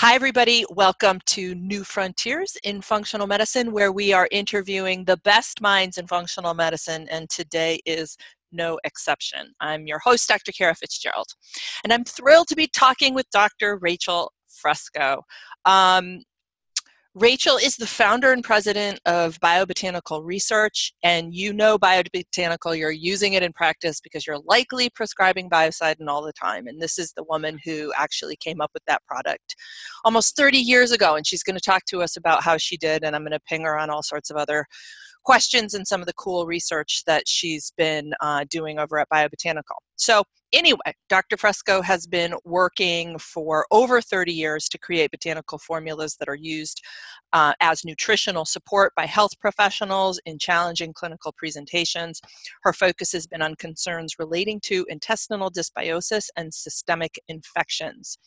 Hi, everybody. Welcome to New Frontiers in Functional Medicine, where we are interviewing the best minds in functional medicine, and today is no exception. I'm your host, Dr. Kara Fitzgerald, and I'm thrilled to be talking with Dr. Rachel Fresco. Um, Rachel is the founder and president of Biobotanical Research, and you know Biobotanical, you're using it in practice because you're likely prescribing biocidin all the time. And this is the woman who actually came up with that product almost 30 years ago, and she's going to talk to us about how she did, and I'm going to ping her on all sorts of other questions and some of the cool research that she's been uh, doing over at Biobotanical. So anyway, Dr. Fresco has been working for over 30 years to create botanical formulas that are used uh, as nutritional support by health professionals in challenging clinical presentations. Her focus has been on concerns relating to intestinal dysbiosis and systemic infections.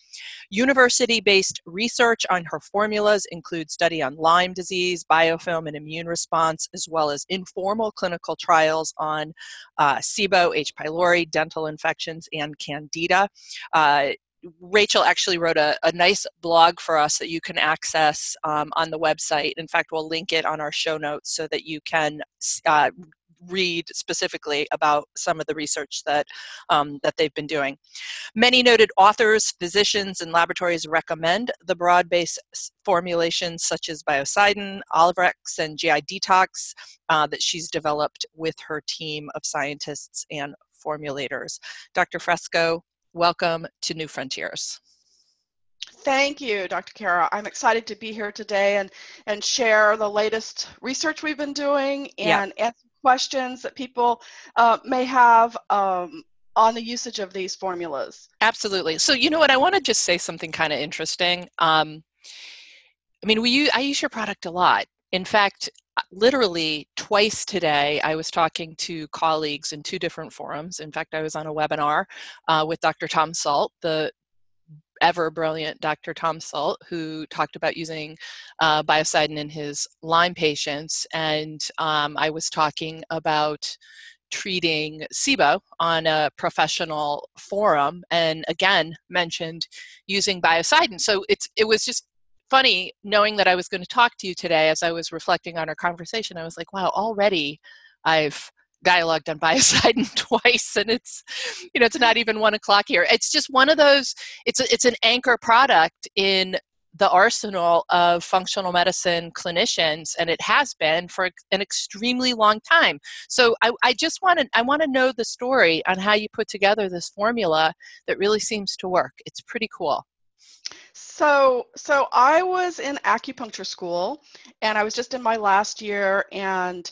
University based research on her formulas includes study on Lyme disease, biofilm, and immune response, as well as informal clinical trials on uh, SIBO, H. pylori, dental infections, and candida. Uh, Rachel actually wrote a, a, nice blog for us that you can access um, on the website. In fact, we'll link it on our show notes so that you can uh, read specifically about some of the research that um, that they've been doing. Many noted authors, physicians, and laboratories recommend the broad-based formulations such as Biocidin, Olivirex, and GI Detox uh, that she's developed with her team of scientists and formulators. Dr. Fresco, welcome to New Frontiers. Thank you, Dr. Kara. I'm excited to be here today and, and share the latest research we've been doing and yeah. answer questions that people uh, may have um, on the usage of these formulas. Absolutely. So, you know what? I want to just say something kind of interesting. Um, I mean, we use, I use your product a lot. In fact, uh, literally twice today, I was talking to colleagues in two different forums. In fact, I was on a webinar uh, with Dr. Tom Sult, the ever brilliant Dr. Tom Sult, who talked about using uh, biocidin in his Lyme patients. And um, I was talking about treating SIBO on a professional forum and again mentioned using biocidin. So it's it was just funny knowing that I was going to talk to you today as I was reflecting on our conversation. I was like, wow, already I've dialogued on biocidin twice and it's you know it's not even one o'clock here. It's just one of those it's a, it's an anchor product in the arsenal of functional medicine clinicians and it has been for an extremely long time. So i, I just want to i want to know the story on how you put together this formula that really seems to work. It's pretty cool so, so I was in acupuncture school, and I was just in my last year, and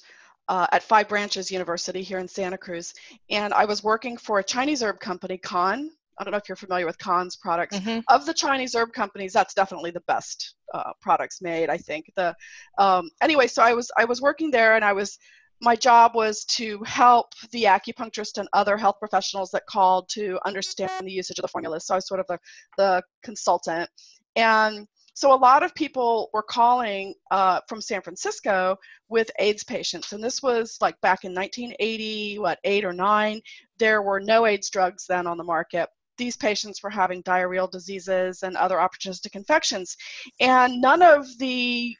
uh, at Five Branches University here in Santa Cruz, and I was working for a Chinese herb company, Kan. I don't know if you're familiar with Kan's products. Mm-hmm. Of the Chinese herb companies, that's definitely the best uh, products made. I think the um, anyway. So I was I was working there, and I was my job was to help the acupuncturist and other health professionals that called to understand the usage of the formulas. So I was sort of the, the consultant. And so a lot of people were calling uh, from San Francisco with AIDS patients, and this was like back in 1980, what eight or nine. There were no AIDS drugs then on the market. These patients were having diarrheal diseases and other opportunistic infections, and none of the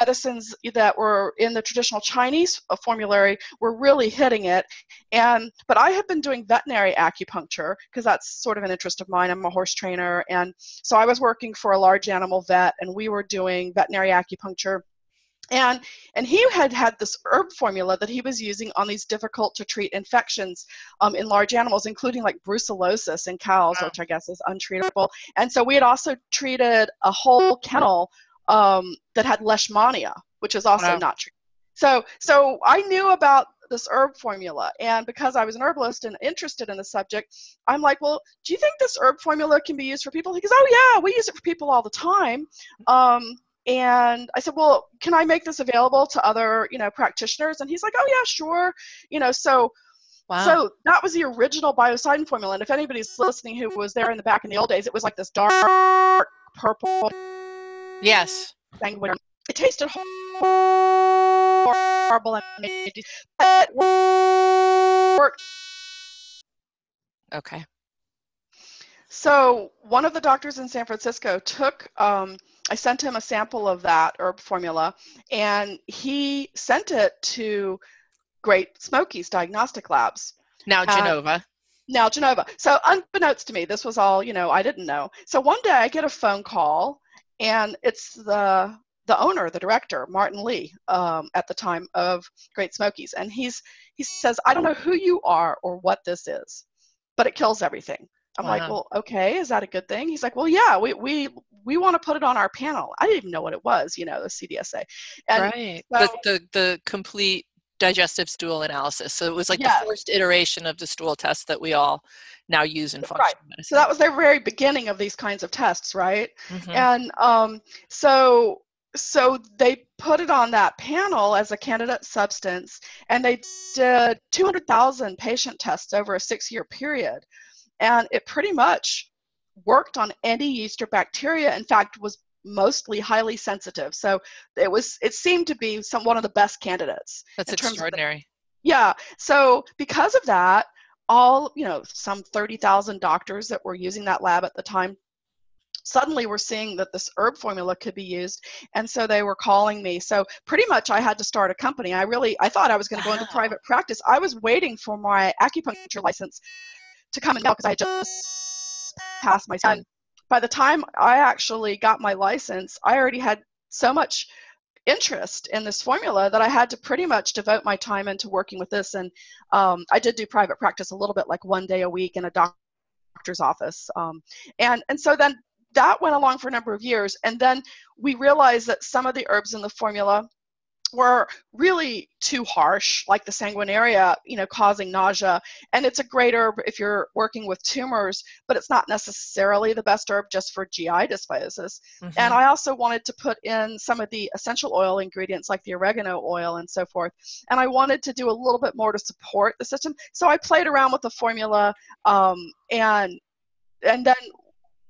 medicines that were in the traditional Chinese uh, formulary were really hitting it. And but I have been doing veterinary acupuncture because that's sort of an interest of mine. I'm a horse trainer, and so I was working for a large animal vet, and we were doing veterinary acupuncture. And and he had had this herb formula that he was using on these difficult to treat infections um, in large animals, including like brucellosis in cows, wow. which I guess is untreatable. And so we had also treated a whole kennel um, that had leishmania, which is also wow. not true. So, so I knew about this herb formula, and because I was an herbalist and interested in the subject, I'm like, well, do you think this herb formula can be used for people? He goes, oh yeah, we use it for people all the time. Um, and I said, well, can I make this available to other, you know, practitioners? And he's like, oh yeah, sure. You know, so Wow. So that was the original biocidin formula. And if anybody's listening who was there in the back in the old days, it was like this dark purple Yes. It tasted horrible and it worked. Okay. So one of the doctors in San Francisco took, um, I sent him a sample of that herb formula, and he sent it to Great Smokies Diagnostic Labs. Now Genova. now Genova. So unbeknownst to me, this was all, you know, I didn't know. So one day I get a phone call and it's the the owner, the director, Martin Lee, um, at the time of Great Smokies, and he's he says, "I don't know who you are or what this is, but it kills everything." I'm wow. like, "Well, okay, is that a good thing?" He's like, "Well, yeah, we we we want to put it on our panel." I didn't even know what it was, you know, the CDSA. And right. So, the, the the complete digestive stool analysis. So it was like yeah. the first iteration of the stool test that we all now use in functional right. medicine. So that was the very beginning of these kinds of tests, right? Mm-hmm. And um, so so they put it on that panel as a candidate substance, and they did 200,000 patient tests over a six-year period, and it pretty much worked on any yeast or bacteria. In fact, was mostly highly sensitive. So it was it seemed to be some one of the best candidates. That's extraordinary. The, yeah. So because of that, all you know, some thirty thousand doctors that were using that lab at the time suddenly were seeing that this herb formula could be used and so they were calling me so pretty much i had to start a company i really i thought i was going to go into private practice i was waiting for my acupuncture license to come and go because i just passed my son by the time I actually got my license, I already had so much interest in this formula that I had to pretty much devote my time into working with this. And um, I did do private practice a little bit, like one day a week in a doctor's office. Um, and and so then that went along for a number of years. And then we realized that some of the herbs in the formula were really too harsh, like the sanguinaria, you know, causing nausea. And it's a great herb if you're working with tumors, but it's not necessarily the best herb just for GI dysbiosis. Mm-hmm. And I also wanted to put in some of the essential oil ingredients like the oregano oil and so forth. And I wanted to do a little bit more to support the system. So I played around with the formula um, and and then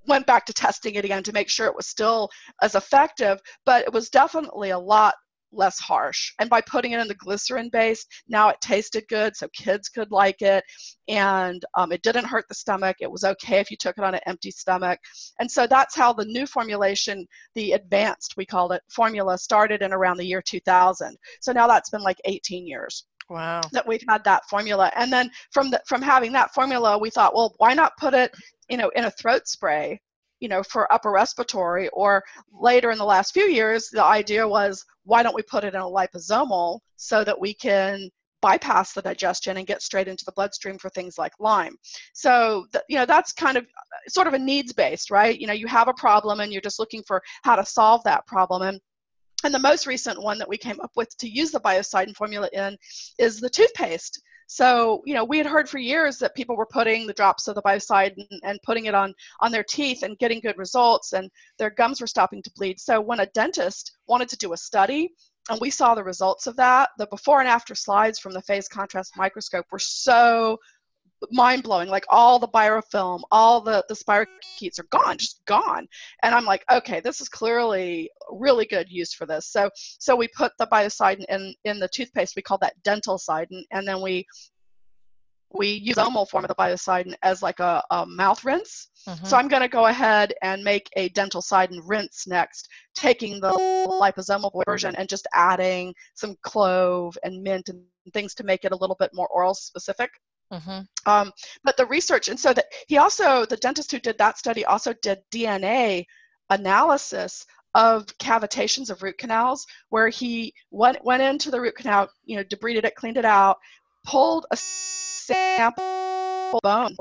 went back to testing it again to make sure it was still as effective, but it was definitely a lot less harsh. And by putting it in the glycerin base, now it tasted good, so kids could like it. And um, it didn't hurt the stomach. It was okay if you took it on an empty stomach. And so that's how the new formulation, the advanced, we called it, formula started in around the year 2000. So now that's been like 18 years. Wow. That we've had that formula. And then from the, from having that formula, we thought, well, why not put it, you know, in a throat spray you know, for upper respiratory. Or later in the last few years, the idea was, why don't we put it in a liposomal so that we can bypass the digestion and get straight into the bloodstream for things like Lyme. So, you know, that's kind of uh, sort of a needs based, right? You know, you have a problem and you're just looking for how to solve that problem. And and the most recent one that we came up with to use the biocidin formula in is the toothpaste. So, you know, we had heard for years that people were putting the drops of the biocide and, and, putting it on, on their teeth and getting good results, and their gums were stopping to bleed. So, when a dentist wanted to do a study, and we saw the results of that, the before and after slides from the phase contrast microscope were so mind blowing. Like all the biofilm, all the the spirochetes are gone, just gone. And I'm like, okay, this is clearly really good use for this. So so we put the biocidin in in the toothpaste. We call that dental dentalcidin, and then we we use the form of the biocidin as like a, a mouth rinse. Mm-hmm. So I'm going to go ahead and make a dental dentalcidin rinse next, taking the liposomal version and just adding some clove and mint and things to make it a little bit more oral specific. Mm-hmm. Um, but the research, and so that he also, the dentist who did that study also did DNA analysis of cavitations of root canals, where he went went into the root canal, you know, debrided it, cleaned it out, pulled a sample bone,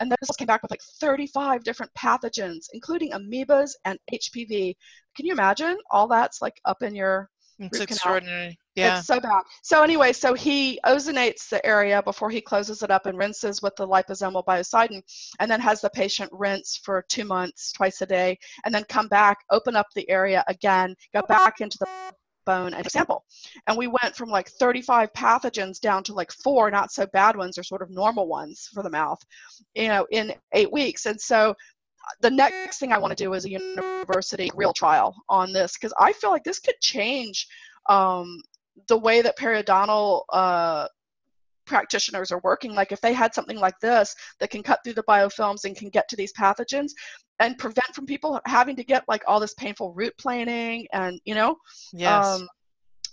and results came back with like 35 different pathogens, including amoebas and HPV. Can you imagine all that's like up in your it's extraordinary. Yeah. It's so bad. So anyway, so he ozonates the area before he closes it up and rinses with the liposomal biocidin, and then has the patient rinse for two months, twice a day, and then come back, open up the area again, go back into the bone and sample. And we went from like 35 pathogens down to like four not so bad ones or sort of normal ones for the mouth, you know, in eight weeks. And so the next thing I want to do is a university real trial on this because I feel like this could change um, the way that periodontal uh, practitioners are working like if they had something like this that can cut through the biofilms and can get to these pathogens and prevent from people having to get like all this painful root planing and you know yes. Um,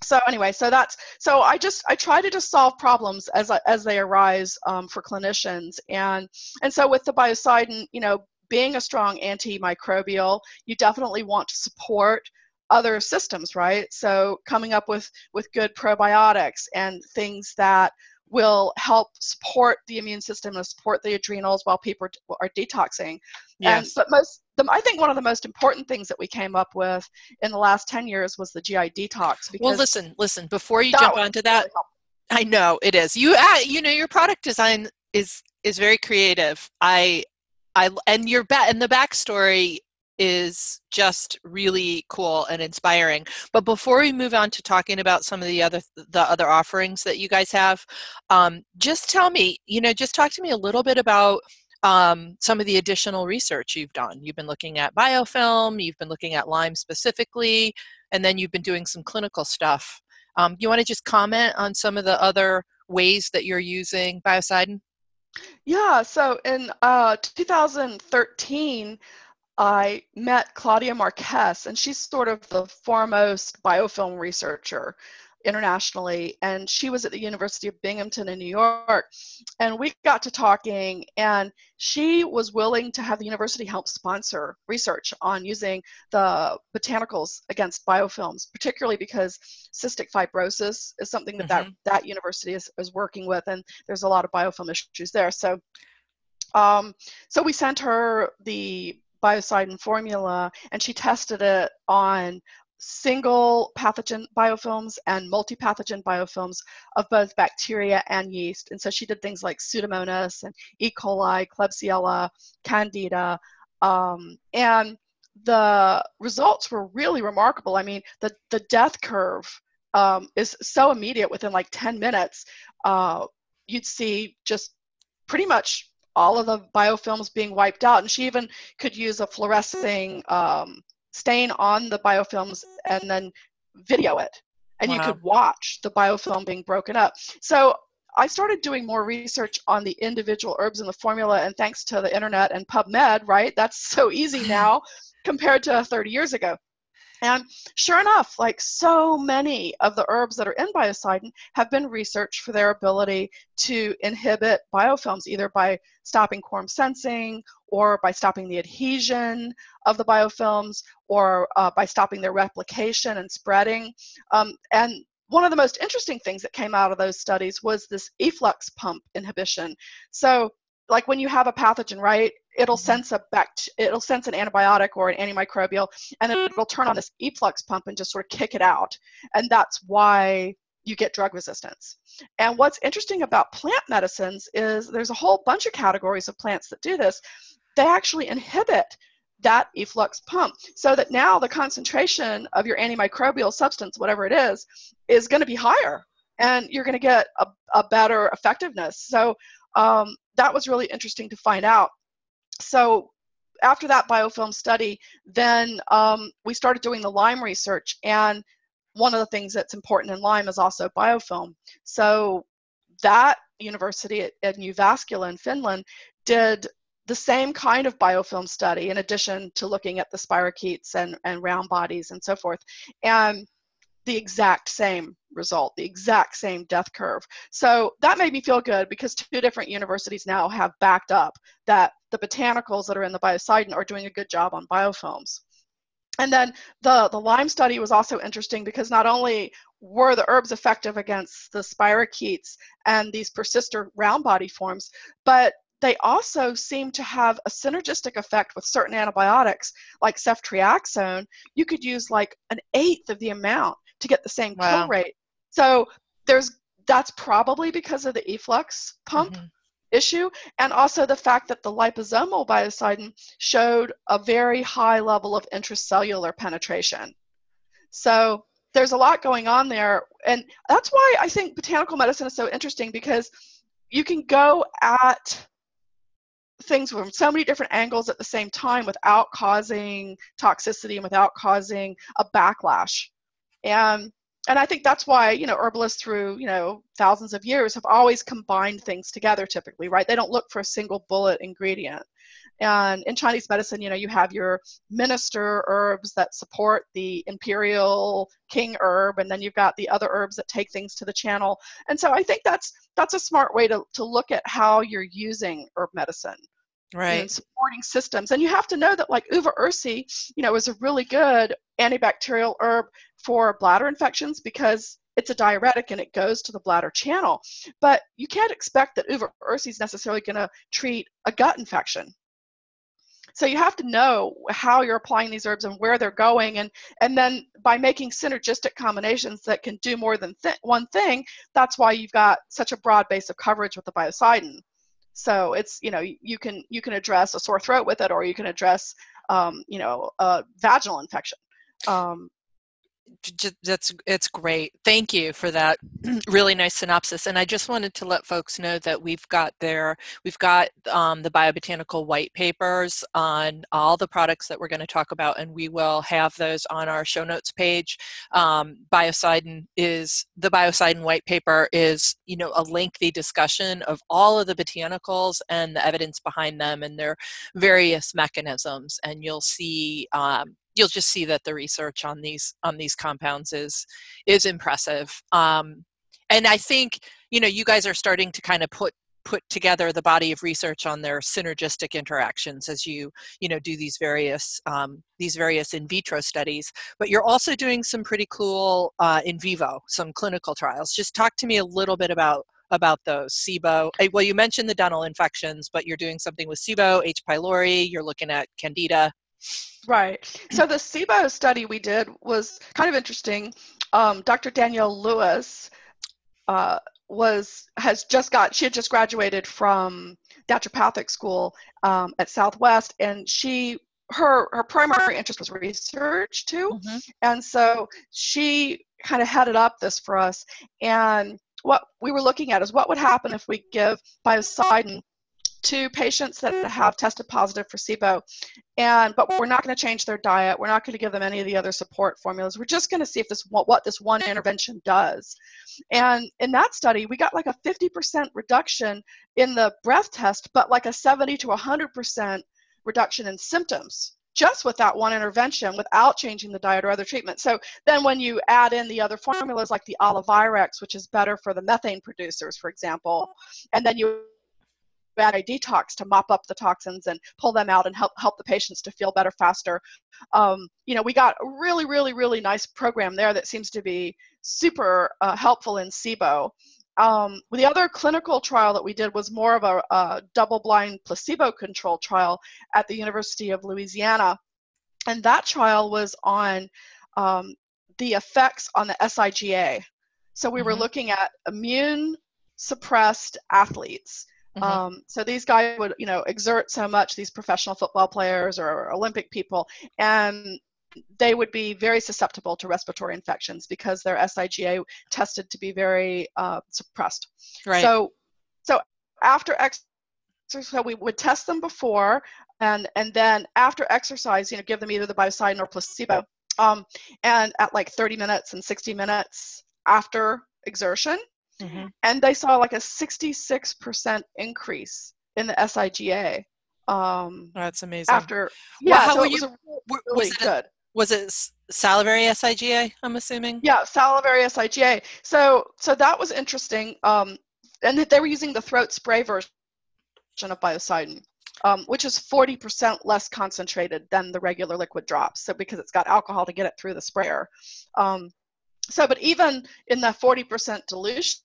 so anyway so that's so i just i try to just solve problems as as they arise um, for clinicians and and so with the biocidin you know being a strong antimicrobial you definitely want to support other systems right so coming up with with good probiotics and things that will help support the immune system and support the adrenals while people are, detoxing. Yes. And, but most, the, I think one of the most important things that we came up with in the last 10 years was the GI detox. well, listen, listen, before you jump onto that, really I know it is. You, uh, you know, your product design is, is very creative. I, I, and your back and the backstory is just really cool and inspiring. But before we move on to talking about some of the other the other offerings that you guys have, um, just tell me, you know, just talk to me a little bit about um, some of the additional research you've done. You've been looking at biofilm, you've been looking at Lyme specifically, and then you've been doing some clinical stuff. Um, you want to just comment on some of the other ways that you're using biocidin? Yeah, so in uh, 2013, I met Claudia Marques, and she's sort of the foremost biofilm researcher internationally. And she was at the University of Binghamton in New York. And we got to talking, and she was willing to have the university help sponsor research on using the botanicals against biofilms, particularly because cystic fibrosis is something that mm-hmm. that, that university is, is working with, and there's a lot of biofilm issues there. So um, so we sent her the biocidin formula and she tested it on single pathogen biofilms and multi-pathogen biofilms of both bacteria and yeast. And so she did things like Pseudomonas and E. coli, Klebsiella, Candida, um, and the results were really remarkable. I mean, the, the death curve um, is so immediate within like 10 minutes. Uh, you'd see just pretty much all of the biofilms being wiped out. And she even could use a fluorescing um, stain on the biofilms and then video it. And wow. you could watch the biofilm being broken up. So I started doing more research on the individual herbs in the formula, and thanks to the internet and PubMed, right? That's so easy now compared to 30 years ago. And sure enough, like so many of the herbs that are in biocidin have been researched for their ability to inhibit biofilms, either by stopping quorum sensing or by stopping the adhesion of the biofilms or uh, by stopping their replication and spreading. Um, and one of the most interesting things that came out of those studies was this efflux pump inhibition. So like when you have a pathogen, right? It'll mm-hmm. sense a bact- it'll sense an antibiotic or an antimicrobial, and then it'll turn on this efflux pump and just sort of kick it out. And that's why you get drug resistance. And what's interesting about plant medicines is there's a whole bunch of categories of plants that do this. They actually inhibit that efflux pump so that now the concentration of your antimicrobial substance, whatever it is, is going to be higher and you're going to get a, a better effectiveness. So um, that was really interesting to find out. So after that biofilm study, then um, we started doing the Lyme research. And one of the things that's important in Lyme is also biofilm. So that university at, at in Finland did the same kind of biofilm study in addition to looking at the spirochetes and, and round bodies and so forth. And the exact same result, the exact same death curve. So that made me feel good because two different universities now have backed up that the botanicals that are in the biocidin are doing a good job on biofilms. And then the, the Lyme study was also interesting because not only were the herbs effective against the spirochetes and these persistent round body forms, but they also seem to have a synergistic effect with certain antibiotics like ceftriaxone. You could use like an eighth of the amount to get the same wow. kill rate. So there's that's probably because of the efflux pump mm-hmm. issue and also the fact that the liposomal biocidin showed a very high level of intracellular penetration. So there's a lot going on there and that's why I think botanical medicine is so interesting because you can go at things from so many different angles at the same time without causing toxicity and without causing a backlash and and I think that's why you know herbalists through you know thousands of years have always combined things together. Typically, right? They don't look for a single bullet ingredient. And in Chinese medicine, you know, you have your minister herbs that support the imperial king herb, and then you've got the other herbs that take things to the channel. And so I think that's that's a smart way to, to look at how you're using herb medicine right. and supporting systems. And you have to know that like uva ursi you know is a really good antibacterial herb for bladder infections because it's a diuretic and it goes to the bladder channel. But you can't expect that uva ursi is necessarily going to treat a gut infection. So you have to know how you're applying these herbs and where they're going. And and then by making synergistic combinations that can do more than th- one thing that's why you've got such a broad base of coverage with the biocidin so it's you know you can you can address a sore throat with it, or you can address um, you know a vaginal infection. Um, that's it's great. Thank you for that really nice synopsis and i just wanted to let folks know that we've got there we've got um, the biobotanical white papers on all the products that we're going to talk about and we will have those on our show notes page. Um, biocidin is the biocidin white paper is you know a lengthy discussion of all of the botanicals and the evidence behind them and their various mechanisms and you'll see um, you'll just see that the research on these on these compounds is is impressive. Um, and I think you know you guys are starting to kind of put put together the body of research on their synergistic interactions as you you know do these various um, these various in vitro studies but you're also doing some pretty cool uh, in vivo some clinical trials just talk to me a little bit about about those SIBO. Eh, well, you mentioned the dental infections, but you're doing something with SIBO, H. pylori. You're looking at Candida. Right. So the SIBO study we did was kind of interesting. Um, Dr. Danielle Lewis uh, was has just got she had just graduated from naturopathic school um, at Southwest, and she her her primary interest was research too, mm-hmm. and so she kind of headed up this for us. And what we were looking at is what would happen if we give biocidin to patients that have tested positive for SIBO, and but we're not going to change their diet. We're not going to give them any of the other support formulas. We're just going to see if this what this one intervention does. And in that study, we got like a 50% reduction in the breath test, but like a 70 to 100% reduction in symptoms just with that one intervention without changing the diet or other treatment. So then when you add in the other formulas like the Olivirex, which is better for the methane producers, for example, and then you a detox to mop up the toxins and pull them out and help help the patients to feel better faster. Um, you know, we got a really, really, really nice program there that seems to be super uh, helpful in SIBO. Um, the other clinical trial that we did was more of a, a double-blind placebo-controlled trial at the University of Louisiana, and that trial was on um, the effects on the SIGA. So we mm-hmm. were looking at immune suppressed athletes Mm-hmm. Um, so these guys would, you know, exert so much, these professional football players or Olympic people, and they would be very susceptible to respiratory infections because their SIGA tested to be very uh, suppressed. Right. So, so after exercise, so we would test them before, and and then after exercise, you know, give them either the biocidin or placebo. Um, and at like 30 minutes and 60 minutes after exertion, mm-hmm. and they saw like a 66% increase in the SIGA. Um, That's amazing. After yeah, well, so it was you, really was it good. Was it salivary SIGA? I'm assuming. Yeah, salivary SIGA. So so that was interesting. Um, and they were using the throat spray version of biocidin. Um, which is 40% less concentrated than the regular liquid drops. So because it's got alcohol to get it through the sprayer. Um, so, but even in the 40% dilution,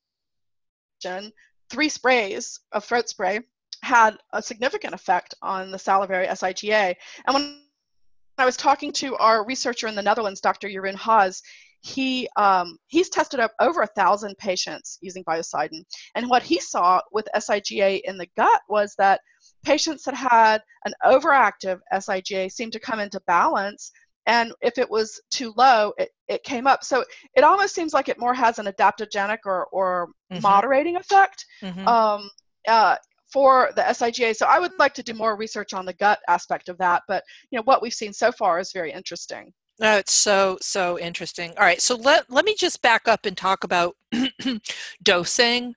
three sprays of throat spray had a significant effect on the salivary SIGA. And when I was talking to our researcher in the Netherlands, Dr. Jeroen Haas, he um, he's tested up over a thousand patients using biocidin, and what he saw with SIGA in the gut was that patients that had an overactive SIGA seemed to come into balance and if it was too low it, it came up so it almost seems like it more has an adaptogenic or, or mm-hmm. moderating effect mm-hmm. um, uh, for the SIGA. So I would like to do more research on the gut aspect of that, but you know what we've seen so far is very interesting. Oh, it's so so interesting. All right, so let let me just back up and talk about dosing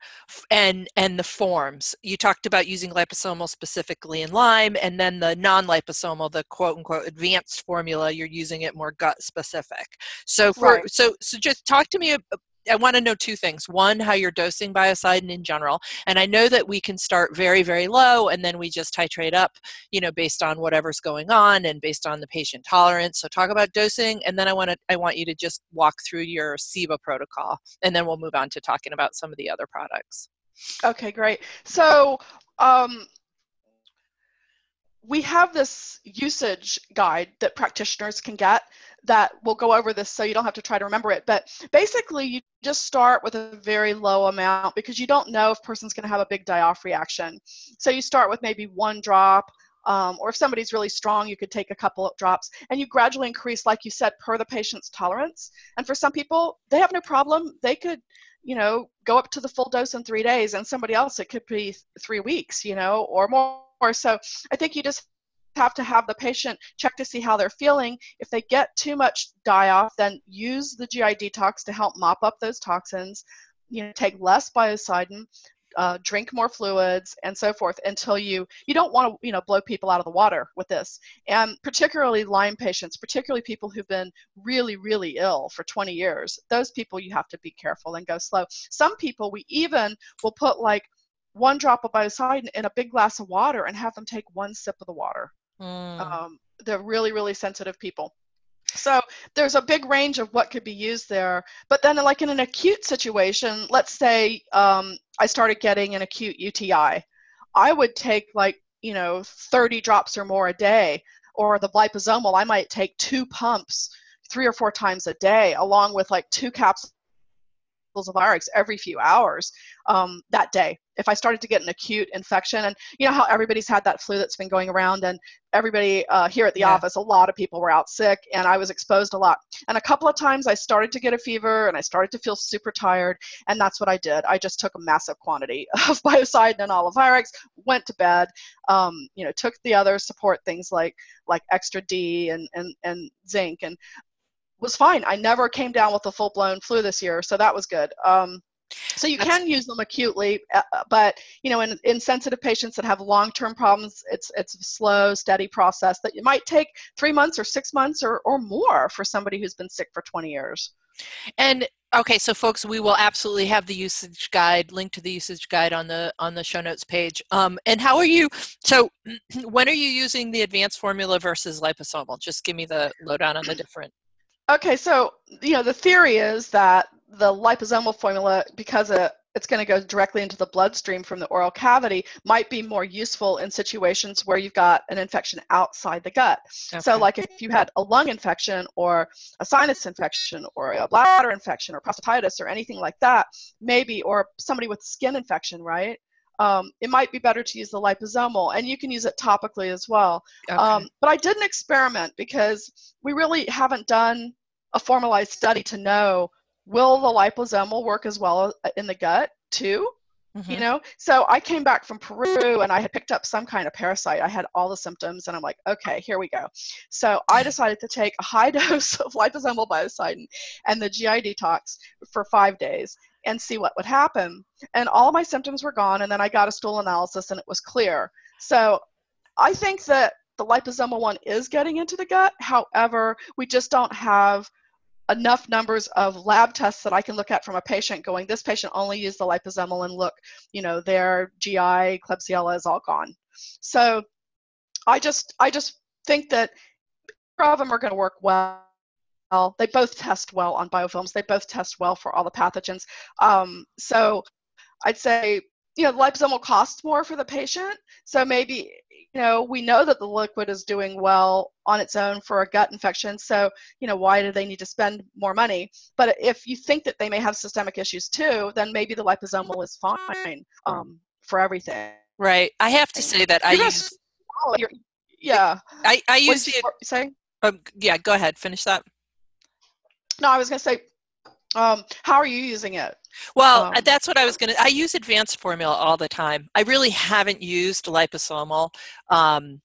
and and the forms. You talked about using liposomal specifically in Lyme, and then the non-liposomal, the quote unquote advanced formula, you're using it more gut specific. So for right. so so just talk to me I want to know two things. One, how you're dosing biocidin in general. And I know that we can start very, very low and then we just titrate up, you know, based on whatever's going on and based on the patient tolerance. So talk about dosing and then I want to I want you to just walk through your SIBO protocol and then we'll move on to talking about some of the other products. Okay, great. So um, we have this usage guide that practitioners can get that will go over this so you don't have to try to remember it. But basically, you just start with a very low amount because you don't know if person's going to have a big die-off reaction. So you start with maybe one drop, um, or if somebody's really strong, you could take a couple of drops, and you gradually increase, like you said, per the patient's tolerance. And for some people, they have no problem. They could, you know, go up to the full dose in three days, and somebody else, it could be three weeks, you know, or more. So I think you just have to have the patient check to see how they're feeling. If they get too much die off, then use the GI detox to help mop up those toxins. You know, take less biocidin, uh, drink more fluids, and so forth until you you don't want to you know blow people out of the water with this. And particularly Lyme patients, particularly people who've been really really ill for 20 years, those people you have to be careful and go slow. Some people we even will put like one drop of biocidin in a big glass of water and have them take one sip of the water. Mm. Um, they're really, really sensitive people. So there's a big range of what could be used there. But then, like in an acute situation, let's say um, I started getting an acute UTI, I would take like, you know, 30 drops or more a day. Or the liposomal, I might take two pumps three or four times a day, along with like two capsules of Rx every few hours um, that day. If I started to get an acute infection, and you know how everybody's had that flu that's been going around, and everybody uh, here at the yeah. office, a lot of people were out sick, and I was exposed a lot. And a couple of times I started to get a fever, and I started to feel super tired, and that's what I did. I just took a massive quantity of biocidin and Olivirex, went to bed, um, you know, took the other support things like like extra D and and and zinc, and was fine. I never came down with a full blown flu this year, so that was good. Um, so you That's, can use them acutely, uh, uh, but you know, in, in sensitive patients that have long-term problems, it's it's a slow, steady process that it might take three months or six months or, or more for somebody who's been sick for 20 years. And okay, so folks, we will absolutely have the usage guide, link to the usage guide on the on the show notes page. Um, and how are you? So, when are you using the advanced formula versus liposomal? Just give me the lowdown on the different Okay, so you know the theory is that the liposomal formula, because it, it's going to go directly into the bloodstream from the oral cavity, might be more useful in situations where you've got an infection outside the gut. Okay. So, like if you had a lung infection or a sinus infection or a bladder infection or prostatitis or anything like that, maybe, or somebody with skin infection, right? Um, it might be better to use the liposomal, and you can use it topically as well. Okay. Um, but I did an experiment because we really haven't done a formalized study to know will the liposomal work as well uh, in the gut too. Mm-hmm. You know, so I came back from Peru and I had picked up some kind of parasite. I had all the symptoms, and I'm like, okay, here we go. So I decided to take a high dose of liposomal biocidin and the GI detox for five days and see what would happen. And all my symptoms were gone, and then I got a stool analysis and it was clear. So I think that the liposomal one is getting into the gut. However, we just don't have enough numbers of lab tests that I can look at from a patient going, this patient only used the liposomal and look, you know, their GI, Klebsiella is all gone. So I just, I just think that of them are going to work well well. They both test well on biofilms. They both test well for all the pathogens. Um, so I'd say, you know, the liposomal costs more for the patient. So maybe, you know, we know that the liquid is doing well on its own for a gut infection. So, you know, why do they need to spend more money? But if you think that they may have systemic issues too, then maybe the liposomal is fine um, for everything. Right. I have to say that I use. yeah. I, I use the. Say? Um, yeah, go ahead. Finish that. No, I was going to say, um, how are you using it? Well, um, that's what I was going to. I use advanced formula all the time. I really haven't used liposomal, um,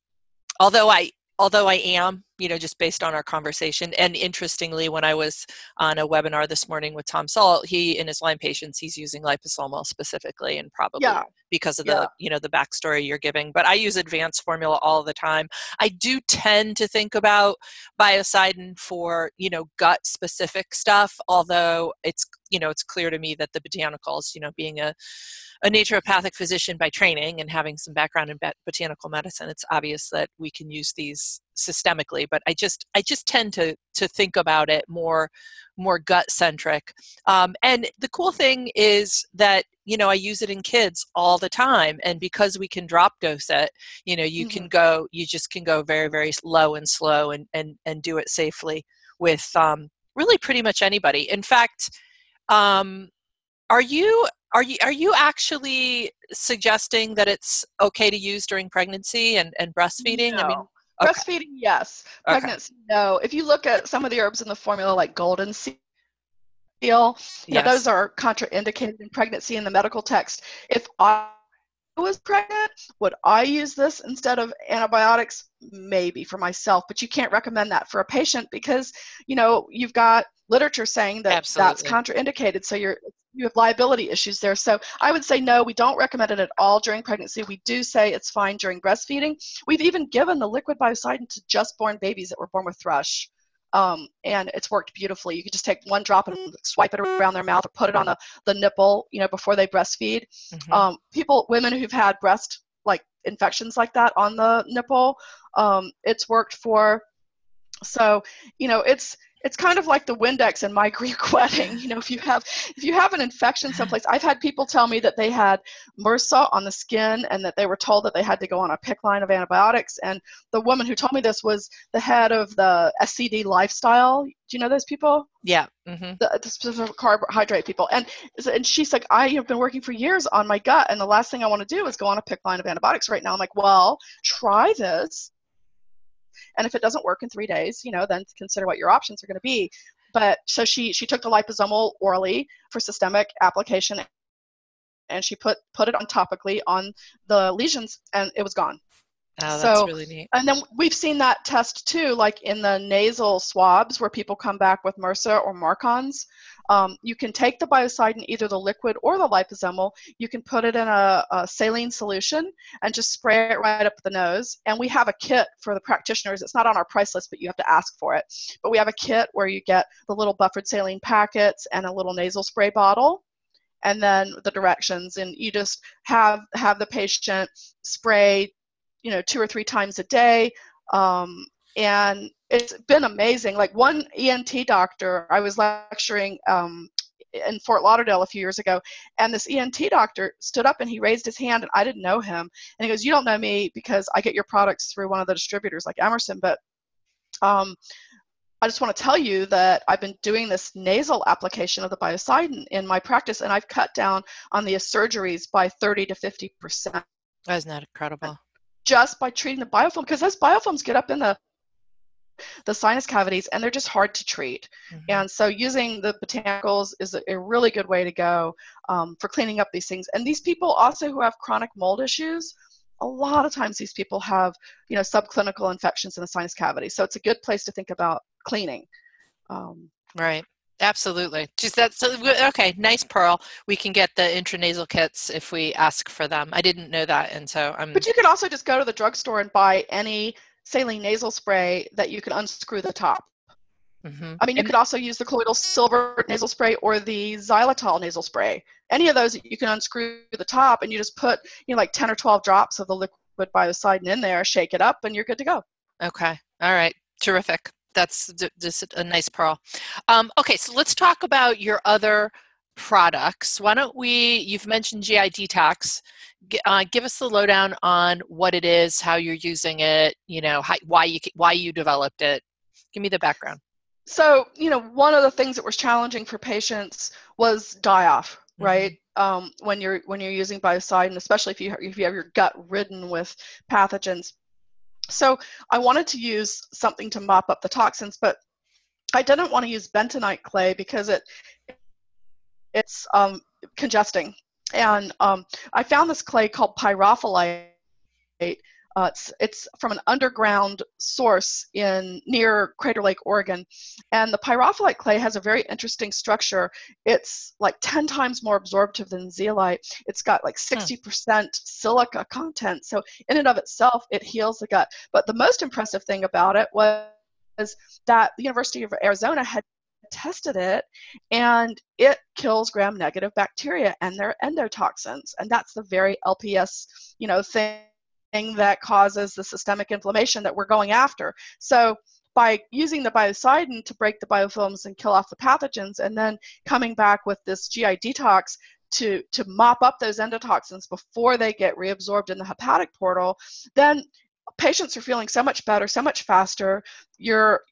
although I although I am you know, just based on our conversation. And interestingly, when I was on a webinar this morning with Tom Sult, he in his Lyme patients, he's using liposomal specifically, and probably yeah. because of the yeah. you know the backstory you're giving. But I use advanced formula all the time. I do tend to think about biocidin for you know gut specific stuff, although it's you know it's clear to me that the botanicals, you know, being a a naturopathic physician by training and having some background in botanical medicine, it's obvious that we can use these systemically. But I just I just tend to to think about it more more gut centric. Um, and the cool thing is that you know I use it in kids all the time, and because we can drop dose it, you know you mm-hmm. can go you just can go very very low and slow and and and do it safely with um, really pretty much anybody. In fact. Um, are you are you are you actually suggesting that it's okay to use during pregnancy and, and breastfeeding? No. I mean okay. breastfeeding, yes. Pregnancy, okay. no. If you look at some of the herbs in the formula like golden seal, yes. know, those are contraindicated in pregnancy in the medical text. If I was pregnant, would I use this instead of antibiotics? Maybe for myself, but you can't recommend that for a patient because you know you've got literature saying that Absolutely. that's contraindicated. So you're you have liability issues there. So I would say no, we don't recommend it at all during pregnancy. We do say it's fine during breastfeeding. We've even given the liquid biocidin to just born babies that were born with thrush. Um, and it's worked beautifully. You can just take one drop and swipe it around their mouth or put it on the, the nipple, you know, before they breastfeed. Mm-hmm. Um, people, women who've had breast like infections like that on the nipple, um, it's worked for. So, you know, it's it's kind of like the Windex and my Greek wedding. You know, if you have if you have an infection someplace, I've had people tell me that they had MRSA on the skin and that they were told that they had to go on a PICC line of antibiotics. And the woman who told me this was the head of the SCD lifestyle. Do you know those people? Yeah. Mm-hmm. The, the specific carbohydrate people. And and she's like, I have been working for years on my gut, and the last thing I want to do is go on a PICC line of antibiotics right now. I'm like, well, try this and if it doesn't work in three days, you know, then consider what your options are going to be. But so she she took the liposomal orally for systemic application, and she put put it on topically on the lesions, and it was gone. Oh, that's so, really neat. And then we've seen that test too, like in the nasal swabs where people come back with MRSA or MARCoNS. Um, you can take the biocidin, either the liquid or the liposomal. You can put it in a, a, saline solution and just spray it right up the nose. And we have a kit for the practitioners. It's not on our price list, but you have to ask for it. But we have a kit where you get the little buffered saline packets and a little nasal spray bottle and then the directions and you just have have the patient spray you know two or three times a day um, and it's been amazing like one ent doctor i was lecturing um, in Fort Lauderdale a few years ago, and this ENT doctor stood up and he raised his hand, and I didn't know him. And he goes, "You don't know me because I get your products through one of the distributors like Emerson, but um, I just want to tell you that I've been doing this nasal application of the biocidin in my practice, and I've cut down on the surgeries by 30 to 50 percent. Isn't that incredible? Just by treating the biofilm, because those biofilms get up in the the sinus cavities and they're just hard to treat. Mm-hmm. And so using the botanicals is a, a really good way to go um, for cleaning up these things. And these people also who have chronic mold issues, a lot of times these people have, you know, subclinical infections in the sinus cavity. So it's a good place to think about cleaning. Um, right. Absolutely. Just that. So okay, nice pearl. We can get the intranasal kits if we ask for them. I didn't know that, and so I'm. But you could also just go to the drugstore and buy any saline nasal spray that you can unscrew the top. Mm-hmm. I mean, you and could also use the colloidal silver nasal spray or the xylitol nasal spray. Any of those, you can unscrew the top and you just put, you know, like 10 or 12 drops of the liquid biocidin in there, shake it up, and you're good to go. Okay. All right. Terrific. That's just a nice pearl. Um, okay, so let's talk about your other products. Why don't we, you've mentioned GI Detox. Uh, give us the lowdown on what it is, how you're using it, you know, how, why you why you developed it. Give me the background. So, you know, one of the things that was challenging for patients was die-off, mm-hmm. right? Um, when you're when you're using biocidin, especially if you if you have your gut ridden with pathogens. So, I wanted to use something to mop up the toxins, but I didn't want to use bentonite clay because it it's um, congesting. And um, I found this clay called pyrophyllite Uh, it's, it's from an underground source in near Crater Lake, Oregon. And the pyrophyllite clay has a very interesting structure. It's like 10 times more absorptive than zeolite. It's got like 60% hmm. silica content. So in and of itself, it heals the gut. But the most impressive thing about it was that the University of Arizona had tested it and it kills gram negative bacteria and their endotoxins and that's the very lps you know thing that causes the systemic inflammation that we're going after so by using the biocidin to break the biofilms and kill off the pathogens and then coming back with this gi detox to, to mop up those endotoxins before they get reabsorbed in the hepatic portal, then patients are feeling so much better, so much faster. You're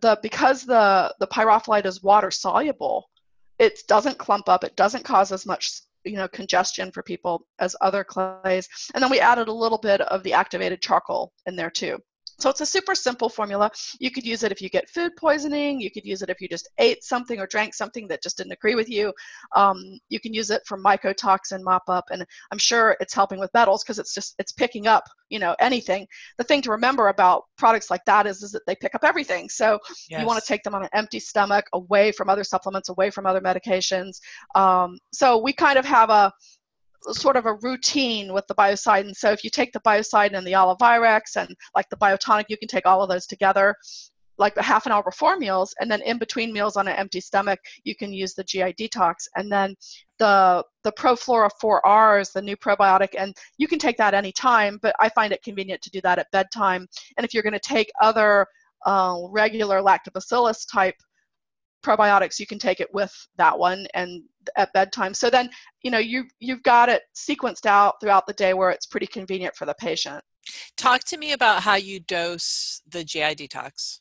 the because the the pyrophyllite is water soluble, it doesn't clump up. It doesn't cause as much you know congestion for people as other clays. And then we added a little bit of the activated charcoal in there too. So it's a super simple formula. You could use it if you get food poisoning. You could use it if you just ate something or drank something that just didn't agree with you. Um, you can use it for mycotoxin mop up, and I'm sure it's helping with metals because it's just it's picking up you know anything. The thing to remember about products like that is is that they pick up everything. So yes. you want to take them on an empty stomach, away from other supplements, away from other medications. Um, so we kind of have a sort of a routine with the biocidin. So if you take the biocidin and the Olivirex and like the biotonic, you can take all of those together like a half an hour before meals. And then in between meals on an empty stomach you can use the gi detox. And then the the proflora 4rs the new probiotic and you can take that anytime but i find it convenient to do that at bedtime. And if you're going to take other uh, regular lactobacillus type probiotics you can take it with that one and at bedtime. So then you know you you've got it sequenced out throughout the day where it's pretty convenient for the patient. Talk to me about how you dose the gi detox.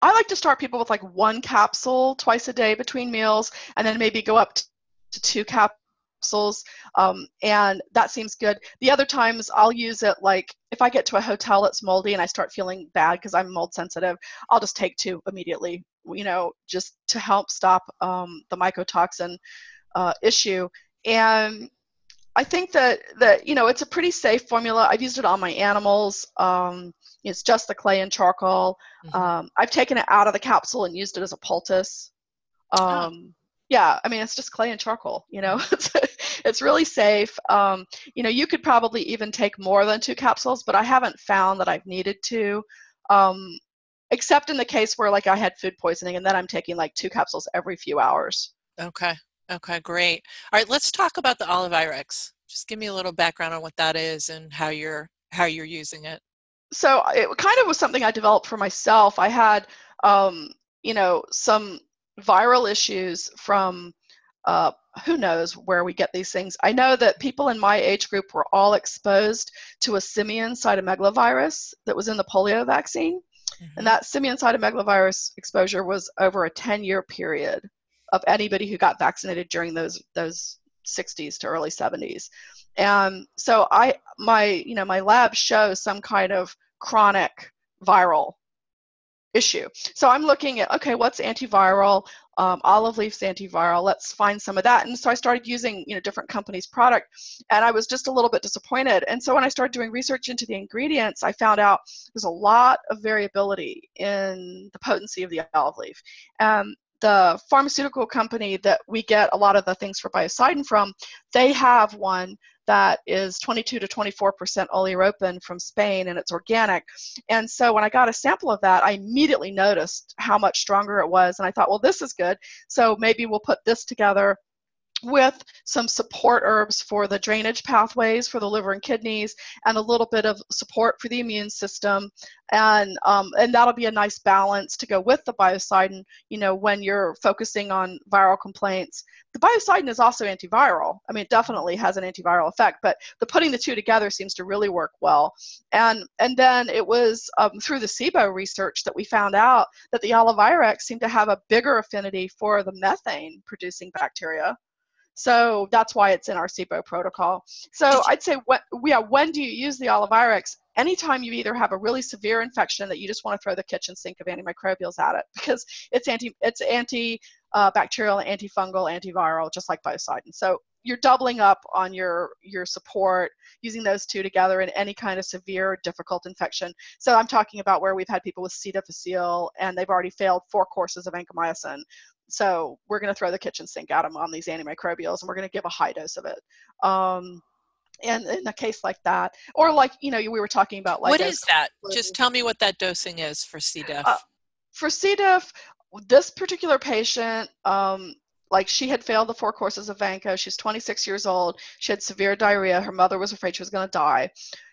I like to start people with like one capsule twice a day between meals and then maybe go up to two capsules um, and that seems good the other times i'll use it like if i get to a hotel that's moldy and i start feeling bad because i'm mold sensitive i'll just take two immediately you know, just to help stop um, the mycotoxin uh, issue. And I think that that you know it's a pretty safe formula. I've used it on my animals. Um, it's just the clay and charcoal. Mm-hmm. Um, I've taken it out of the capsule and used it as a poultice. Oh. Um. Yeah, I mean it's just clay and charcoal. You know, mm-hmm. it's it's really safe. Um, you know, you could probably even take more than two capsules, but I haven't found that I've needed to. Um, except in the case where like I had food poisoning and then I'm taking like two capsules every few hours. Okay. Okay, great. All right, let's talk about the Olivirex. Just give me a little background on what that is and how you're how you're using it. So it kind of was something I developed for myself. I had um, you know, some viral issues from uh, who knows where we get these things. I know that people in my age group were all exposed to a simian cytomegalovirus that was in the polio vaccine. Mm-hmm. And that simian cytomegalovirus exposure was over a 10 year period of anybody who got vaccinated during those those 60s to early 70s. And so I my you know my lab shows some kind of chronic viral issue. So I'm looking at okay, what's antiviral? Um, olive leaf's antiviral. Let's find some of that. And so I started using you know different companies' product, and I was just a little bit disappointed. And so when I started doing research into the ingredients, I found out there's a lot of variability in the potency of the olive leaf. Um, the pharmaceutical company that we get a lot of the things for biocidin from, they have one that is 22 to 24% oleuropein from Spain and it's organic. And so when I got a sample of that, I immediately noticed how much stronger it was. And I thought, well, this is good. So maybe we'll put this together with some support herbs for the drainage pathways for the liver and kidneys and a little bit of support for the immune system. And um, and that'll be a nice balance to go with the biocidin you know when you're focusing on viral complaints. The biocidin is also antiviral. I mean it definitely has an antiviral effect but the putting the two together seems to really work well. And and then it was um, through the SIBO research that we found out that the Olivirex seemed to have a bigger affinity for the methane producing bacteria so that's why it's in our SIBO protocol. So I'd say, what, yeah, when do you use the Olivirex? Anytime you either have a really severe infection that you just want to throw the kitchen sink of antimicrobials at it because it's anti, it's anti uh, bacterial, antifungal, antiviral, just like biocidin. So you're doubling up on your your support using those two together in any kind of severe difficult infection so i'm talking about where we've had people with c difficile and they've already failed four courses of vancomycin so we're going to throw the kitchen sink at them on these antimicrobials and we're going to give a high dose of it. Um, and in a case like that or like you know we were talking about like what is that? Just tell me what that dosing is for c diff. Uh, for c diff this particular patient um, like she had failed the four courses of vanco. She's 26 years old. She had severe diarrhea. Her mother was afraid she was going to die.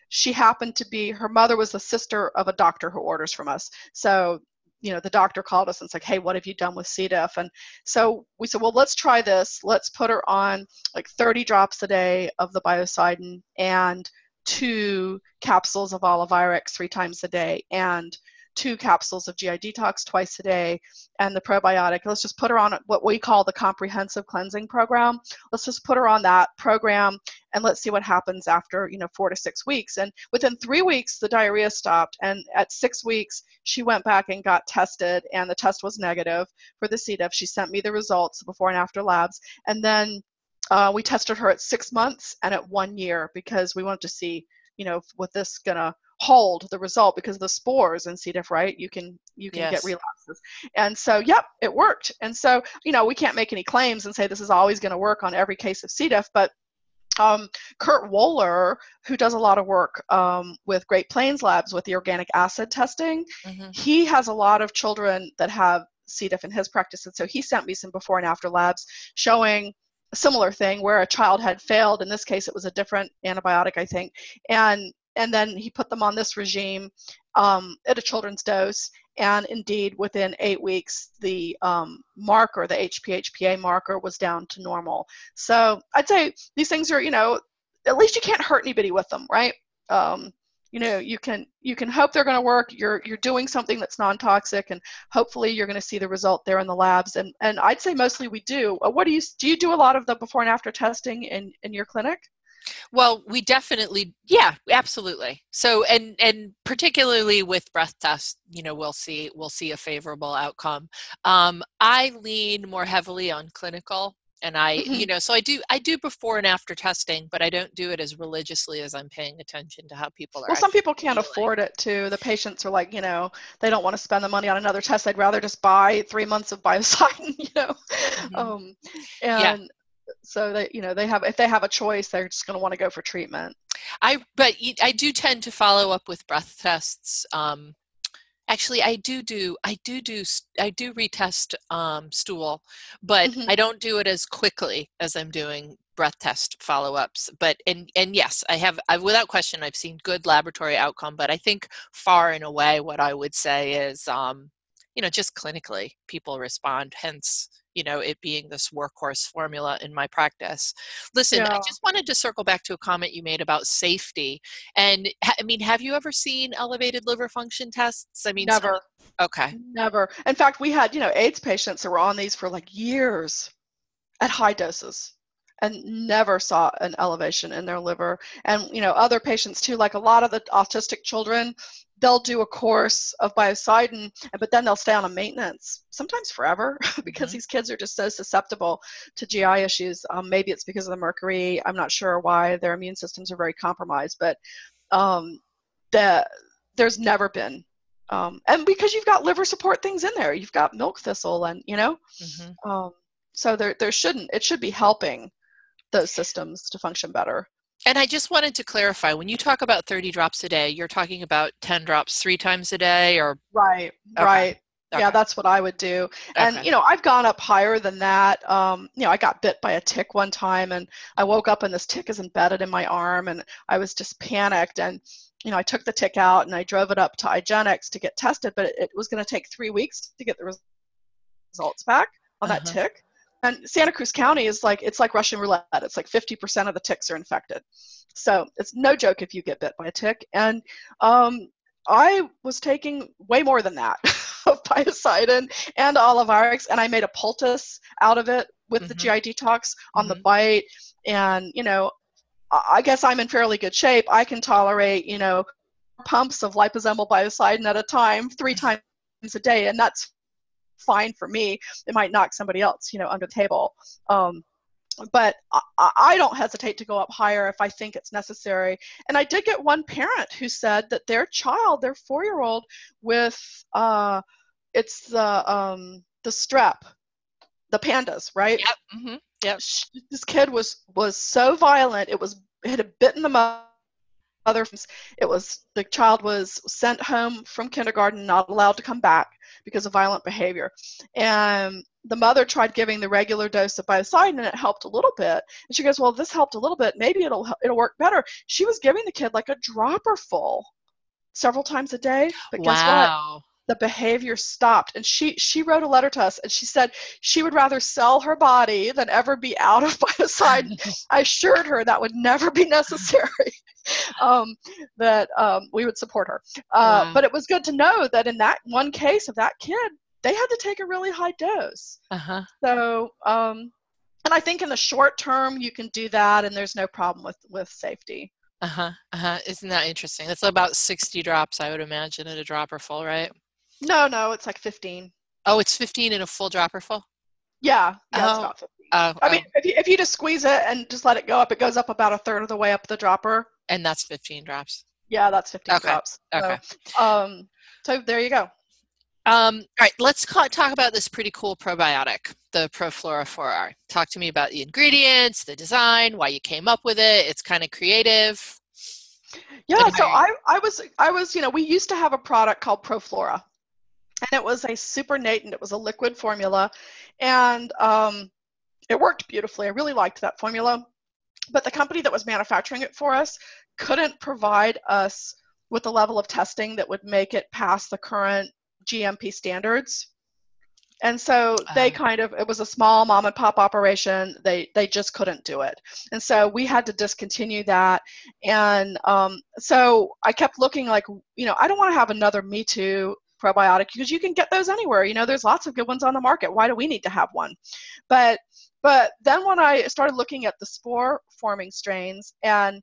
She happened to be her mother was the sister of a doctor who orders from us. So you know the doctor called us and said hey what have you done with c diff and so we said well let's try this let's put her on like 30 drops a day of the biocidin and two capsules of Olivirex three times a day and two capsules of GI detox twice a day and the probiotic. Let's just put her on what we call the comprehensive cleansing program. Let's just put her on that program and let's see what happens after, you know, four to six weeks. And within three weeks, the diarrhea stopped. And at six weeks, she went back and got tested and the test was negative for the C. diff. She sent me the results before and after labs. And then uh, we tested her at six months and at one year because we wanted to see, you know, what this gonna hold the result because the spores in C. diff, right? You can you can yes. get relapses. And so, yep, it worked. And so, you know, we can't make any claims and say this is always going to work on every case of C. diff, but um, Kurt Woeller, who does a lot of work um, with Great Plains Labs with the organic acid testing, mm-hmm. he has a lot of children that have C. diff in his practice. And so he sent me some before and after labs showing a similar thing where a child had failed. In this case, it was a different antibiotic, I think. And and then he put them on this regime um, at a children's dose. And indeed, within eight weeks, the um, marker, the HPHPA marker, was down to normal. So I'd say these things are, you know, at least you can't hurt anybody with them, right? Um, you know, you can you can hope they're going to work. You're you're doing something that's non-toxic, and hopefully you're going to see the result there in the labs. And and I'd say mostly we do. Uh, what do you do? You do a lot of the before and after testing in in your clinic? Well, we definitely, yeah, absolutely. So, and and particularly with breath tests, you know, we'll see we'll see a favorable outcome. Um, I lean more heavily on clinical, and I, mm-hmm. you know, so I do I do before and after testing, but I don't do it as religiously as I'm paying attention to how people are. Well, some people can't feeling. afford it too. The patients are like, you know, they don't want to spend the money on another test. They'd rather just buy three months of biocidin, you know. Mm-hmm. Um, and yeah so that you know they have if they have a choice they're just going to want to go for treatment i but i do tend to follow up with breath tests um, actually i do do i do do i do retest um, stool but mm-hmm. i don't do it as quickly as i'm doing breath test follow-ups but and and yes i have I, without question i've seen good laboratory outcome but i think far and away what i would say is um, you know just clinically people respond hence you know it being this workhorse formula in my practice. Listen yeah. i just wanted to circle back to a comment you made about safety and i mean have you ever seen elevated liver function tests? I mean never. Some, okay. Never. In fact we had you know aids patients that were on these for like years at high doses and never saw an elevation in their liver and you know other patients too like a lot of the autistic children they'll do a course of biocidin, but then they'll stay on a maintenance, sometimes forever, because mm-hmm. these kids are just so susceptible to GI issues. Um, maybe it's because of the mercury. I'm not sure why their immune systems are very compromised, but um, the, there's never been. Um, and because you've got liver support things in there, you've got milk thistle, and you know, mm-hmm. Um, so there there shouldn't it should be helping those systems to function better. And I just wanted to clarify when you talk about 30 drops a day, you're talking about 10 drops three times a day or Right, okay. right. Okay. Yeah, that's what I would do. And okay. you know, I've gone up higher than that. Um, you know, I got bit by a tick one time and I woke up and this tick is embedded in my arm and I was just panicked and you know, I took the tick out and I drove it up to IGeneX to get tested, but it, it was going to take three weeks to get the results back on that uh-huh. tick and Santa Cruz County is like it's like Russian roulette. It's like 50% of the ticks are infected. So it's no joke if you get bit by a tick. And um, I was taking way more than that of biocidin and Olivirex, and I made a poultice out of it with mm-hmm. the GI detox on mm-hmm. the bite. And you know, I guess I'm in fairly good shape. I can tolerate you know pumps of liposomal biocidin at a time, three times a day, and that's fine for me. It might knock somebody else, you know, under the table. Um, but I, I don't hesitate to go up higher if I think it's necessary. And I did get one parent who said that their child, their four-year-old, with uh, it's the um, the strep, the pandas, right? Yep. Mm-hmm. Yep. This kid was was so violent. It was it had bitten the mother. It was the child was sent home from kindergarten, not allowed to come back because of violent behavior. And the mother tried giving the regular dose of biocidin and it helped a little bit. And she goes, "Well, this helped a little bit. Maybe it'll it'll work better." She was giving the kid like a dropper full several times a day. But guess wow. what? The behavior stopped, and she she wrote a letter to us, and she said she would rather sell her body than ever be out of biocidin. I assured her that would never be necessary. um, that um, we would support her. Uh, wow. But it was good to know that in that one case of that kid, they had to take a really high dose. Uh-huh. So, um, and I think in the short term you can do that, and there's no problem with with safety. Uh huh. Uh huh. Isn't that interesting? That's about sixty drops, I would imagine, at a dropper full, right? No, no, it's like fifteen. Oh, it's fifteen in a full dropper full. Yeah, yeah, oh. it's about fifteen. Oh, I mean, oh. if you, if you just squeeze it and just let it go up, it goes up about a third of the way up the dropper. And that's 15 drops. Yeah, that's 15 okay. drops. Okay. So, um, so there you go. Um, all right, let's call, talk about this pretty cool probiotic, the Proflora 4R. Talk to me about the ingredients, the design, why you came up with it. It's kind of creative. Yeah, so I, I was I was you know we used to have a product called Proflora, and it was a supernatant. It was a liquid formula, and um, it worked beautifully. I really liked that formula, but the company that was manufacturing it for us couldn't provide us with the level of testing that would make it pass the current GMP standards. And so they uh-huh. kind of it was a small mom and pop operation. They they just couldn't do it, and so we had to discontinue that. And um, so I kept looking like you know I don't want to have another Me Too probiotic because you can get those anywhere. You know there's lots of good ones on the market. Why do we need to have one? But but then when I started looking at the spore forming strains and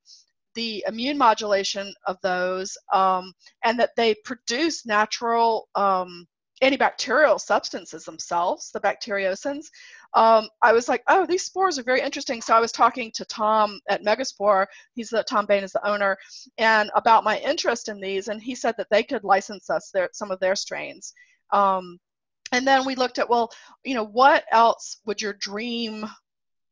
the immune modulation of those um, and that they produce natural um, antibacterial substances themselves, the bacteriocins. Um, I was like, oh, these spores are very interesting. So I was talking to Tom at Megaspore. He's the Tom Bain is the owner, and about my interest in these, and he said that they could license us their some of their strains. Um, and then we looked at, well, you know, what else would your dream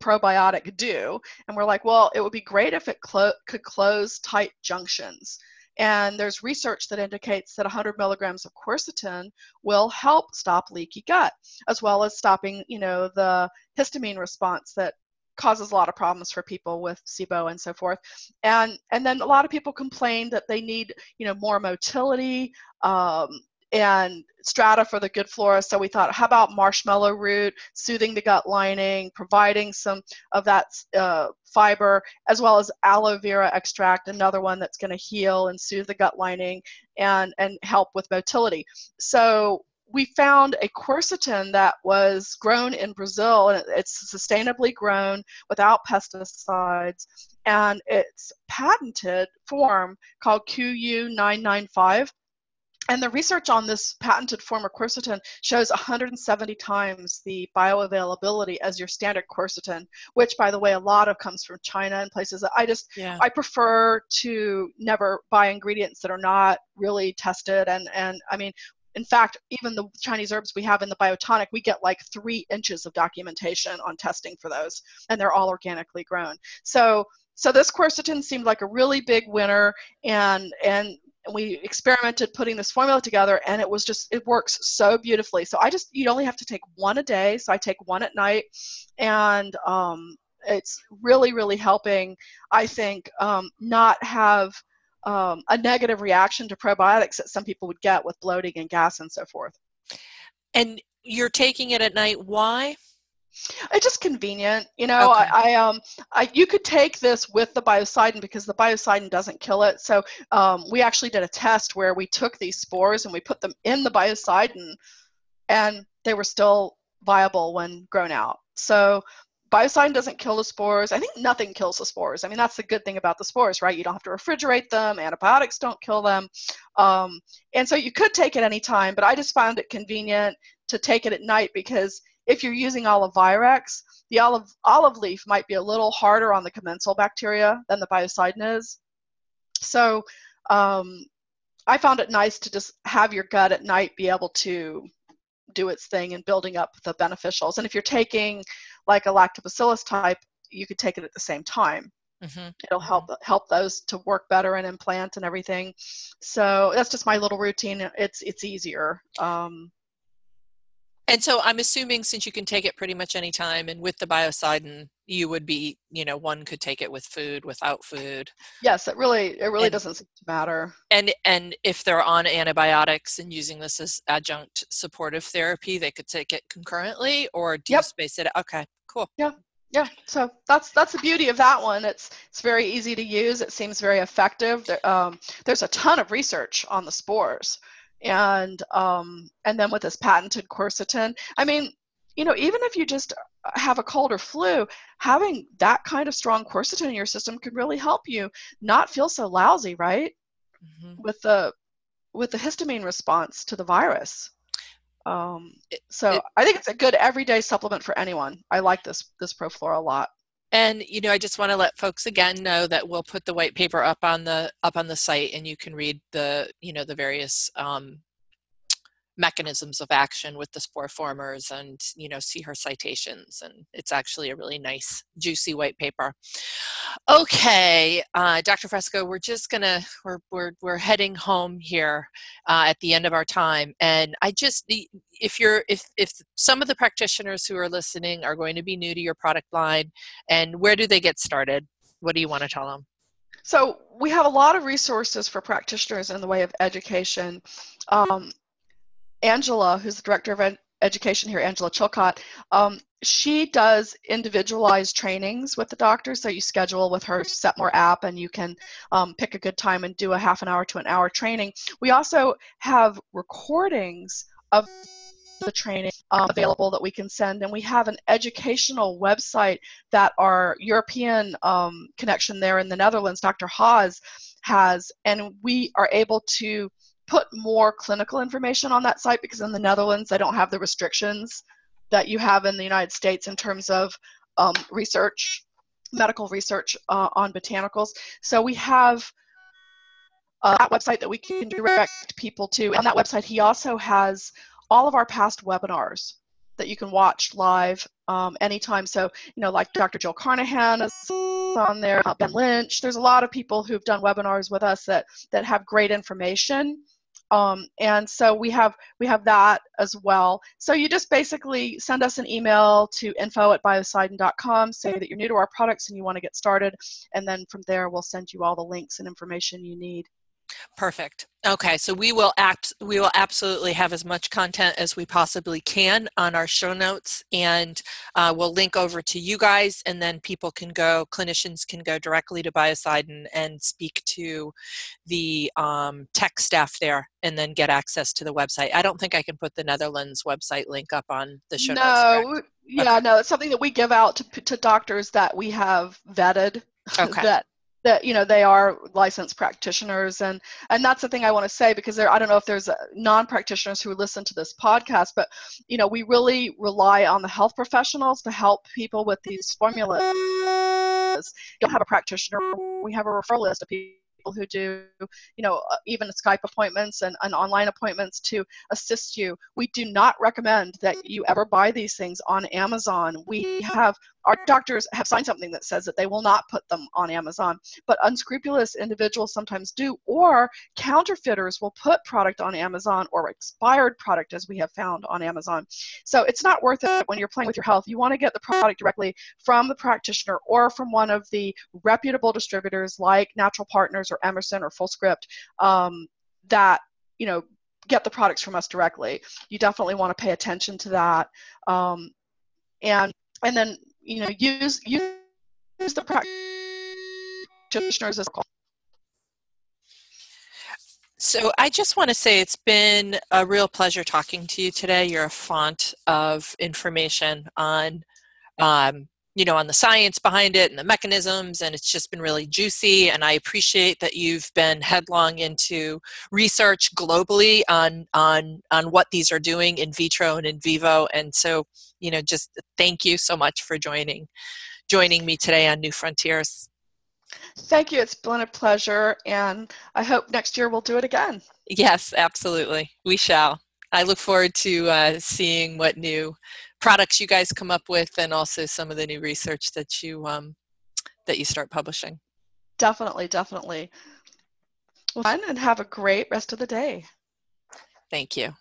probiotic do? And we're like, well, it would be great if it clo- could close tight junctions. And there's research that indicates that 100 milligrams of quercetin will help stop leaky gut, as well as stopping, you know, the histamine response that causes a lot of problems for people with SIBO and so forth. And and then a lot of people complain that they need, you know, more motility, um, and strata for the good flora. So we thought, how about marshmallow root, soothing the gut lining, providing some of that uh, fiber, as well as aloe vera extract, another one that's going to heal and soothe the gut lining and, and help with motility. So we found a quercetin that was grown in Brazil, and it's sustainably grown without pesticides, and its patented form called QU995 and the research on this patented form of quercetin shows 170 times the bioavailability as your standard quercetin, which, by the way, a lot of comes from China and places that I just yeah. I prefer to never buy ingredients that are not really tested. And and I mean, in fact, even the Chinese herbs we have in the biotonic, we get like three inches of documentation on testing for those, and they're all organically grown. So so this quercetin seemed like a really big winner and and and we experimented putting this formula together and it was just it works so beautifully. So i just you only have to take one a day so i take one at night and um, it's really really helping i think um, not have um, a negative reaction to probiotics that some people would get with bloating and gas and so forth. And you're taking it at night. Why it's just convenient, you know. Okay. I, I, um, I you could take this with the biocidin because the biocidin doesn't kill it. So um, we actually did a test where we took these spores and we put them in the biocidin, and they were still viable when grown out. So biocidin doesn't kill the spores. I think nothing kills the spores. I mean, that's the good thing about the spores, right? You don't have to refrigerate them. Antibiotics don't kill them. Um, and so you could take it anytime, but I just found it convenient to take it at night because if you're using Olivirex, the olive olive leaf might be a little harder on the commensal bacteria than the biocidin is. So um, I found it nice to just have your gut at night be able to do its thing in building up the beneficials. And if you're taking like a lactobacillus type, you could take it at the same time. Mm-hmm. It'll help mm-hmm. help those to work better and implant and everything. So that's just my little routine. It's it's easier. Um, and so I'm assuming since you can take it pretty much any time, and with the biocidin, you would be, you know, one could take it with food, without food. Yes, it really, it really and, doesn't seem to matter. And and if they're on antibiotics and using this as adjunct supportive therapy, they could take it concurrently, or do yep. you space it? Okay, cool. Yeah, yeah. So that's that's the beauty of that one. It's it's very easy to use. It seems very effective. There, um, there's a ton of research on the spores and um, and then with this patented quercetin. I mean you know even if you just have a cold or flu having that kind of strong quercetin in your system could really help you not feel so lousy right? Mm-hmm. with the with the histamine response to the virus. Um, so it, i think it's a good everyday supplement for anyone. I like this this proflora a lot and you know, I just want to let folks again know that we'll put the white paper up on the up on the site, and you can read the you know the various um, mechanisms of action with the spore formers and you know see her citations and it's actually a really nice juicy white paper. Okay uh, dr fresco we're just gonna we're we're, we're heading home here uh, at the end of our time and i just if you're if if some of the practitioners who are listening are going to be new to your product line and where do they get started? What do you want to tell them so we have a lot of resources for practitioners in the way of education um, Angela, who's the director of ed- education here, Angela Chilcott, um, she does individualized trainings with the doctor. So you schedule with her Setmore app and you can um, pick a good time and do a half an hour to an hour training. We also have recordings of the training um, available that we can send. And we have an educational website that our European um, connection there in the Netherlands, Dr. Haas, has. And we are able to put more clinical information on that site because in the Netherlands they don't have the restrictions that you have in the United States in terms of um, research, medical research uh, on botanicals. So we have uh, that website that we can direct people to. On that website, he also has all of our past webinars that you can watch live um, anytime. So, you know, like Dr. Jill Carnahan is on there, uh, Ben Lynch. There's a lot of people who've done webinars with us that that have great information um, and so we have we have that as well. So you just basically send us an email to info at biocidin.com, say that you're new to our products and you want to get started, and then from there we'll send you all the links and information you need. Perfect. Okay, so we will act we will absolutely have as much content as we possibly can on our show notes and uh, we'll link over to you guys and then people can go clinicians can go directly to biocidin and speak to the um, tech staff there and then get access to the website. I don't think I can put the Netherlands website link up on the show no, notes. No, yeah, okay. no, it's something that we give out to, to doctors that we have vetted okay. that that you know they are licensed practitioners and and that's the thing i want to say because there i don't know if there's non-practitioners who listen to this podcast but you know we really rely on the health professionals to help people with these formulas you don't have a practitioner we have a referral list of people people who do, you know, uh, even Skype appointments and, and online appointments to assist you. We do not recommend that you ever buy these things on Amazon. We have our doctors have signed something that says that they will not put them on Amazon, but unscrupulous individuals sometimes do, or counterfeiters will put product on Amazon or expired product, as we have found on Amazon. So it's not worth it when you're playing with your health. You want to get the product directly from the practitioner or from one of the reputable distributors like Natural Partners or Emerson or Fullscript um, that you know get the products from us directly. You definitely want to pay attention to that. Um, and and then you know, use use the practitioners as a so I just want to say it's been a real pleasure talking to you today. You're a font of information on um, you know on the science behind it and the mechanisms and it's just been really juicy and i appreciate that you've been headlong into research globally on on on what these are doing in vitro and in vivo and so you know just thank you so much for joining joining me today on new frontiers. Thank you. It's been a pleasure and i hope next year we'll do it again. Yes absolutely. We shall. I look forward to uh, seeing what new products you guys come up with and also some of the new research that you um, that you start publishing. Definitely definitely. Well, and have a great rest of the day. Thank you